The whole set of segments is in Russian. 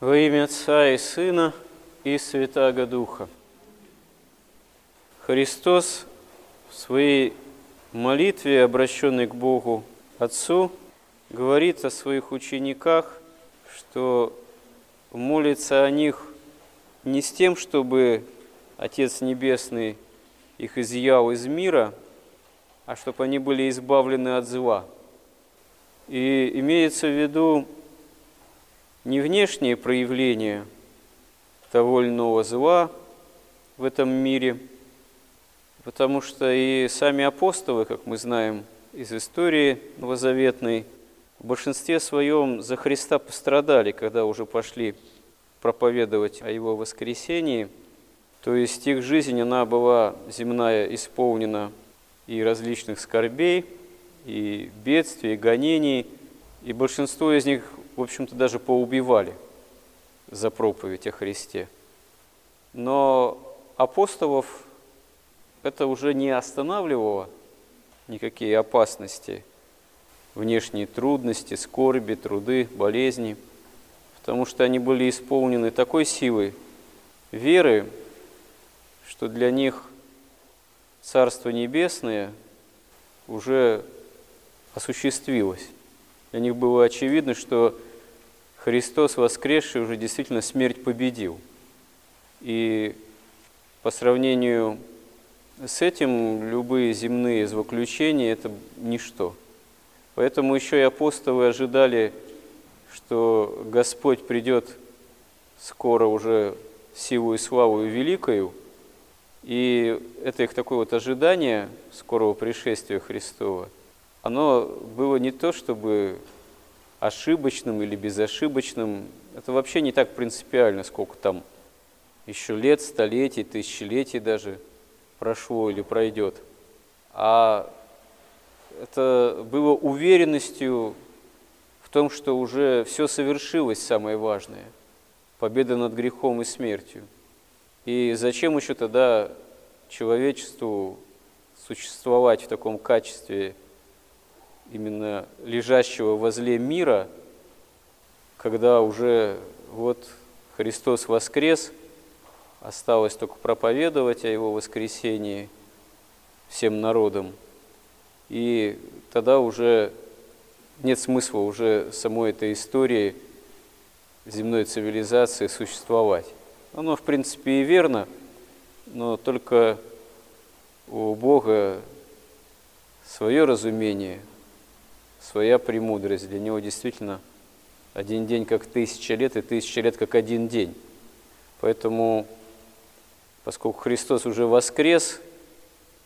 Во имя Отца и Сына и Святаго Духа. Христос в своей молитве, обращенной к Богу Отцу, говорит о своих учениках, что молится о них не с тем, чтобы Отец Небесный их изъял из мира, а чтобы они были избавлены от зла. И имеется в виду не внешние проявления того или иного зла в этом мире, потому что и сами апостолы, как мы знаем из истории новозаветной, в большинстве своем за Христа пострадали, когда уже пошли проповедовать о Его воскресении. То есть их жизнь, она была земная исполнена и различных скорбей, и бедствий, и гонений, и большинство из них в общем-то, даже поубивали за проповедь о Христе. Но апостолов это уже не останавливало никакие опасности, внешние трудности, скорби, труды, болезни, потому что они были исполнены такой силой веры, что для них Царство Небесное уже осуществилось. Для них было очевидно, что Христос воскресший уже действительно смерть победил. И по сравнению с этим любые земные злоключения – это ничто. Поэтому еще и апостолы ожидали, что Господь придет скоро уже силу и славу великою, и это их такое вот ожидание скорого пришествия Христова, оно было не то, чтобы ошибочным или безошибочным, это вообще не так принципиально, сколько там еще лет, столетий, тысячелетий даже прошло или пройдет. А это было уверенностью в том, что уже все совершилось, самое важное. Победа над грехом и смертью. И зачем еще тогда человечеству существовать в таком качестве именно лежащего возле мира, когда уже вот Христос воскрес, осталось только проповедовать о Его воскресении всем народам, и тогда уже нет смысла уже самой этой истории земной цивилизации существовать. Оно, в принципе, и верно, но только у Бога свое разумение – своя премудрость. Для него действительно один день как тысяча лет, и тысяча лет как один день. Поэтому, поскольку Христос уже воскрес,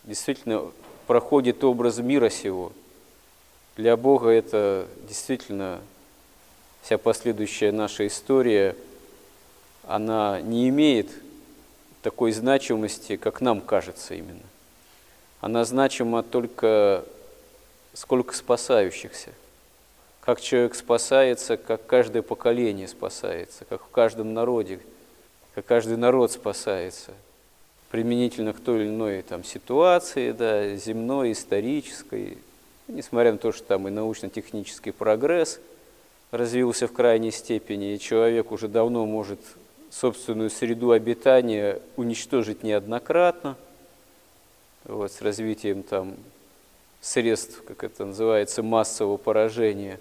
действительно проходит образ мира сего. Для Бога это действительно вся последующая наша история, она не имеет такой значимости, как нам кажется именно. Она значима только сколько спасающихся. Как человек спасается, как каждое поколение спасается, как в каждом народе, как каждый народ спасается, применительно к той или иной там, ситуации, да, земной, исторической, несмотря на то, что там и научно-технический прогресс развился в крайней степени, и человек уже давно может собственную среду обитания уничтожить неоднократно, вот, с развитием там средств, как это называется, массового поражения.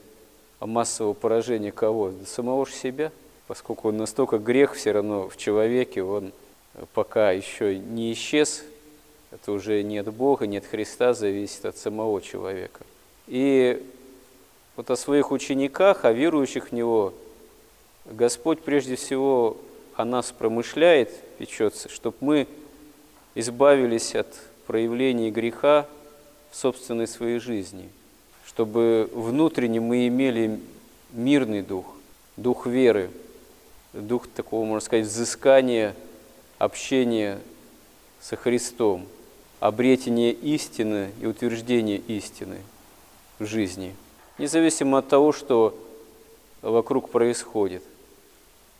А массового поражения кого? Да самого же себя, поскольку он настолько грех все равно в человеке, он пока еще не исчез, это уже не от Бога, не от Христа, зависит от самого человека. И вот о своих учениках, о верующих в Него, Господь прежде всего о нас промышляет, печется, чтобы мы избавились от проявлений греха, собственной своей жизни, чтобы внутренне мы имели мирный дух, дух веры, дух такого, можно сказать, взыскания, общения со Христом, обретение истины и утверждение истины в жизни, независимо от того, что вокруг происходит.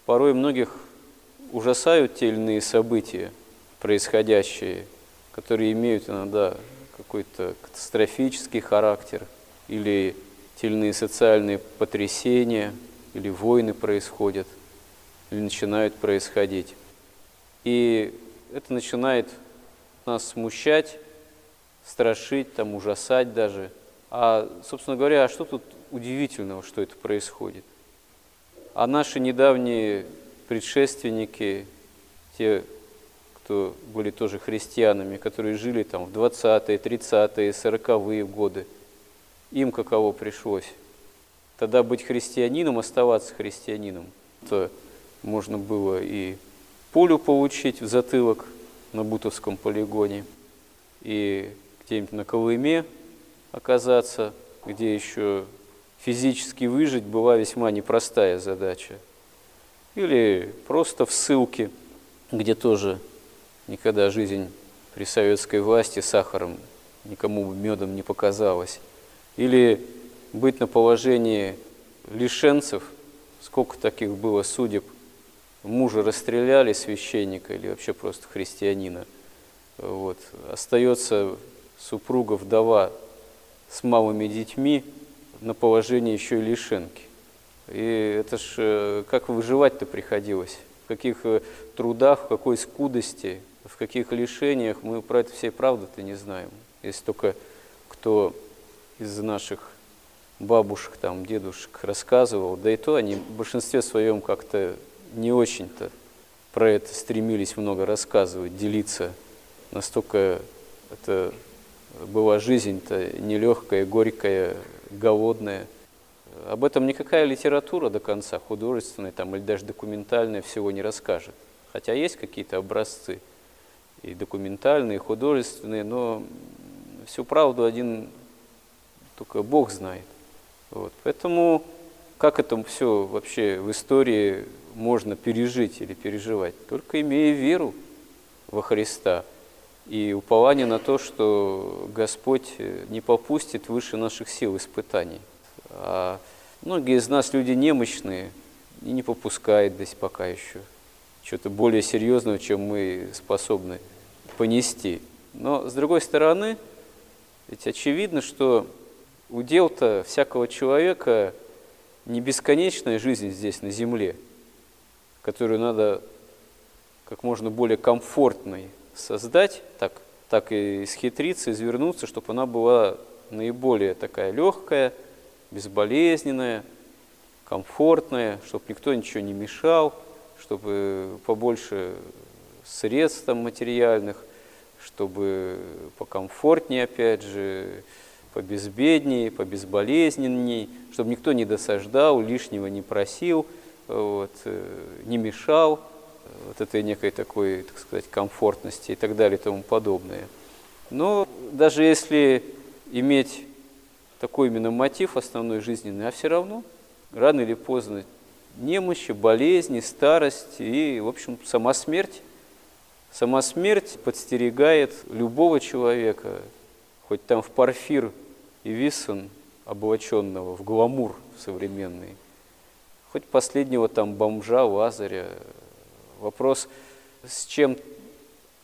Порой многих ужасают те или иные события, происходящие, которые имеют иногда какой-то катастрофический характер, или иные социальные потрясения, или войны происходят. или начинают происходить. И это начинает нас смущать, страшить, там, ужасать даже. А, собственно говоря, а что тут удивительного, что это происходит? А наши недавние предшественники, те, кто были тоже христианами, которые жили там в 20-е, 30-е, 40-е годы, им каково пришлось? Тогда быть христианином, оставаться христианином, то можно было и пулю получить в затылок на Бутовском полигоне, и где-нибудь на Колыме оказаться, где еще физически выжить была весьма непростая задача. Или просто в ссылке, где тоже никогда жизнь при советской власти сахаром никому медом не показалась. Или быть на положении лишенцев, сколько таких было судеб, мужа расстреляли, священника или вообще просто христианина. Вот. Остается супруга, вдова с малыми детьми на положении еще и лишенки. И это ж э, как выживать-то приходилось, в каких э, трудах, в какой скудости, в каких лишениях, мы про это всей правды-то не знаем. Если только кто из наших бабушек, там, дедушек рассказывал, да и то они в большинстве своем как-то не очень-то про это стремились много рассказывать, делиться. Настолько это была жизнь-то нелегкая, горькая, голодная. Об этом никакая литература до конца, художественная там, или даже документальная, всего не расскажет. Хотя есть какие-то образцы и документальные, и художественные, но всю правду один только Бог знает. Вот. Поэтому как это все вообще в истории можно пережить или переживать? Только имея веру во Христа и упование на то, что Господь не попустит выше наших сил испытаний. А многие из нас люди немощные и не попускают здесь пока еще что-то более серьезного, чем мы способны понести. Но с другой стороны, ведь очевидно, что удел-то всякого человека не бесконечная жизнь здесь на земле, которую надо как можно более комфортной создать, так, так и схитриться, извернуться, чтобы она была наиболее такая легкая, безболезненная, комфортная, чтобы никто ничего не мешал, чтобы побольше средств там, материальных, чтобы покомфортнее, опять же, побезбеднее, побезболезненней, чтобы никто не досаждал, лишнего не просил, вот, э, не мешал вот этой некой такой, так сказать, комфортности и так далее и тому подобное. Но даже если иметь такой именно мотив основной жизненный, а все равно рано или поздно немощи, болезни, старость и, в общем, сама смерть. Сама смерть подстерегает любого человека, хоть там в парфир и Виссон, облаченного в гламур современный, хоть последнего там бомжа Лазаря. Вопрос, с чем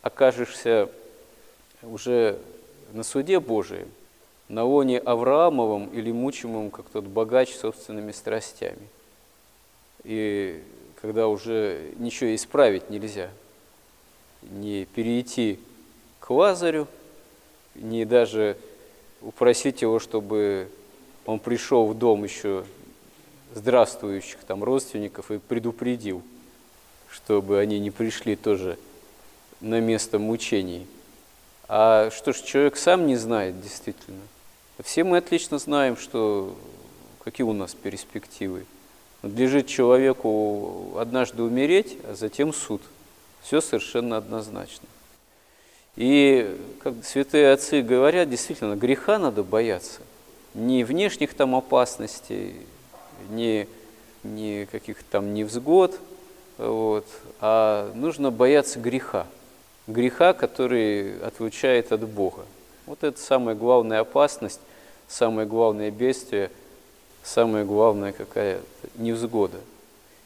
окажешься уже на суде Божием, на лоне Авраамовом или мучимым, как тот богач, собственными страстями. И когда уже ничего исправить нельзя, не перейти к Лазарю, не даже упросить его, чтобы он пришел в дом еще здравствующих там родственников и предупредил, чтобы они не пришли тоже на место мучений. А что ж, человек сам не знает действительно. Все мы отлично знаем, что какие у нас перспективы. Надлежит человеку однажды умереть, а затем суд. Все совершенно однозначно. И, как святые отцы говорят, действительно, греха надо бояться. Не внешних там опасностей, не, не каких-то там невзгод, вот, а нужно бояться греха. Греха, который отлучает от Бога. Вот это самая главная опасность, самое главное бедствие, самая главная какая невзгода.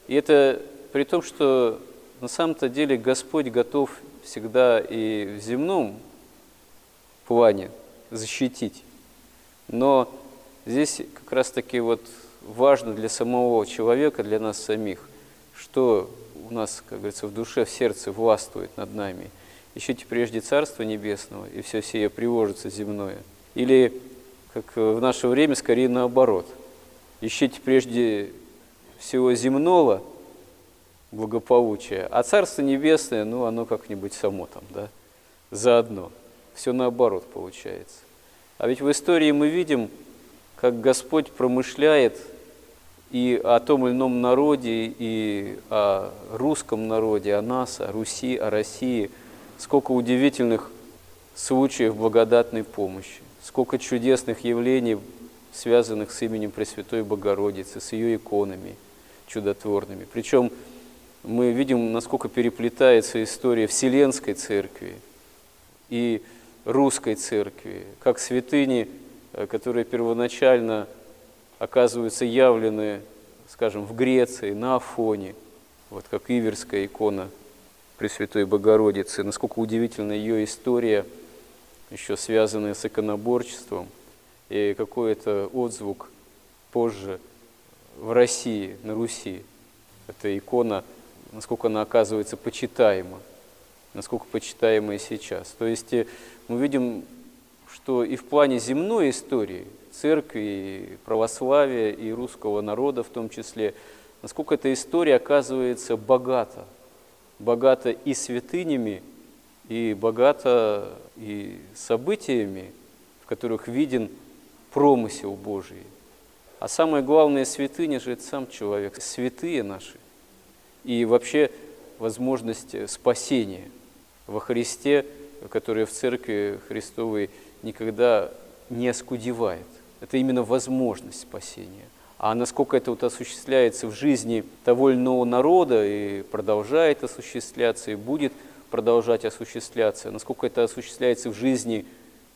И это при том, что на самом-то деле Господь готов всегда и в земном плане защитить. Но здесь как раз-таки вот важно для самого человека, для нас самих, что нас, как говорится, в душе, в сердце властвует над нами. Ищите прежде Царство Небесного, и все сие привожится земное. Или, как в наше время, скорее наоборот. Ищите прежде всего земного благополучия, а Царство Небесное, ну, оно как-нибудь само там, да, заодно. Все наоборот получается. А ведь в истории мы видим, как Господь промышляет и о том или ином народе, и о русском народе, о нас, о Руси, о России. Сколько удивительных случаев благодатной помощи, сколько чудесных явлений, связанных с именем Пресвятой Богородицы, с ее иконами чудотворными. Причем мы видим, насколько переплетается история Вселенской Церкви и Русской Церкви, как святыни, э, которые первоначально оказываются явлены, скажем, в Греции, на Афоне, вот как Иверская икона Пресвятой Богородицы, насколько удивительна ее история, еще связанная с иконоборчеством, и какой это отзвук позже в России, на Руси. Эта икона, насколько она оказывается почитаема, насколько почитаема и сейчас. То есть э, мы видим, что и в плане земной истории – церкви, православия, и русского народа в том числе, насколько эта история оказывается богата, богата и святынями, и богата и событиями, в которых виден промысел Божий. А самое главное, святыня же это сам человек, святые наши. И вообще возможность спасения во Христе, которая в Церкви Христовой никогда не оскудевает это именно возможность спасения. А насколько это вот осуществляется в жизни того или иного народа и продолжает осуществляться, и будет продолжать осуществляться, насколько это осуществляется в жизни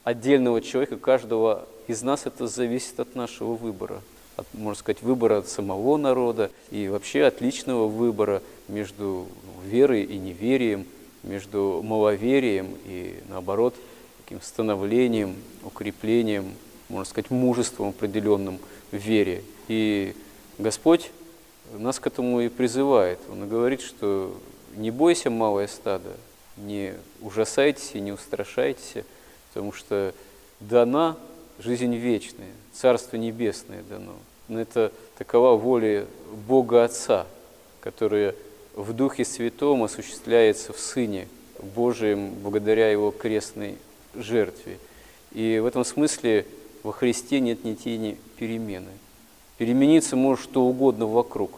отдельного человека, каждого из нас, это зависит от нашего выбора. От, можно сказать, выбора самого народа и вообще от личного выбора между верой и неверием, между маловерием и, наоборот, таким становлением, укреплением можно сказать, мужеством определенным в вере. И Господь нас к этому и призывает. Он говорит, что не бойся, малое стадо, не ужасайтесь и не устрашайтесь, потому что дана жизнь вечная, Царство Небесное дано. Но это такова воля Бога Отца, которая в Духе Святом осуществляется в Сыне Божием благодаря Его крестной жертве. И в этом смысле во Христе нет ни тени перемены. Перемениться может что угодно вокруг.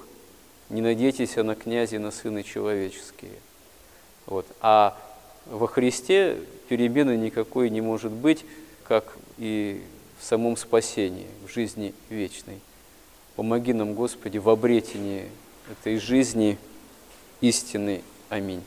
Не надейтесь на князи, на сыны человеческие. Вот. А во Христе перемены никакой не может быть, как и в самом спасении, в жизни вечной. Помоги нам, Господи, в обретении этой жизни истины. Аминь.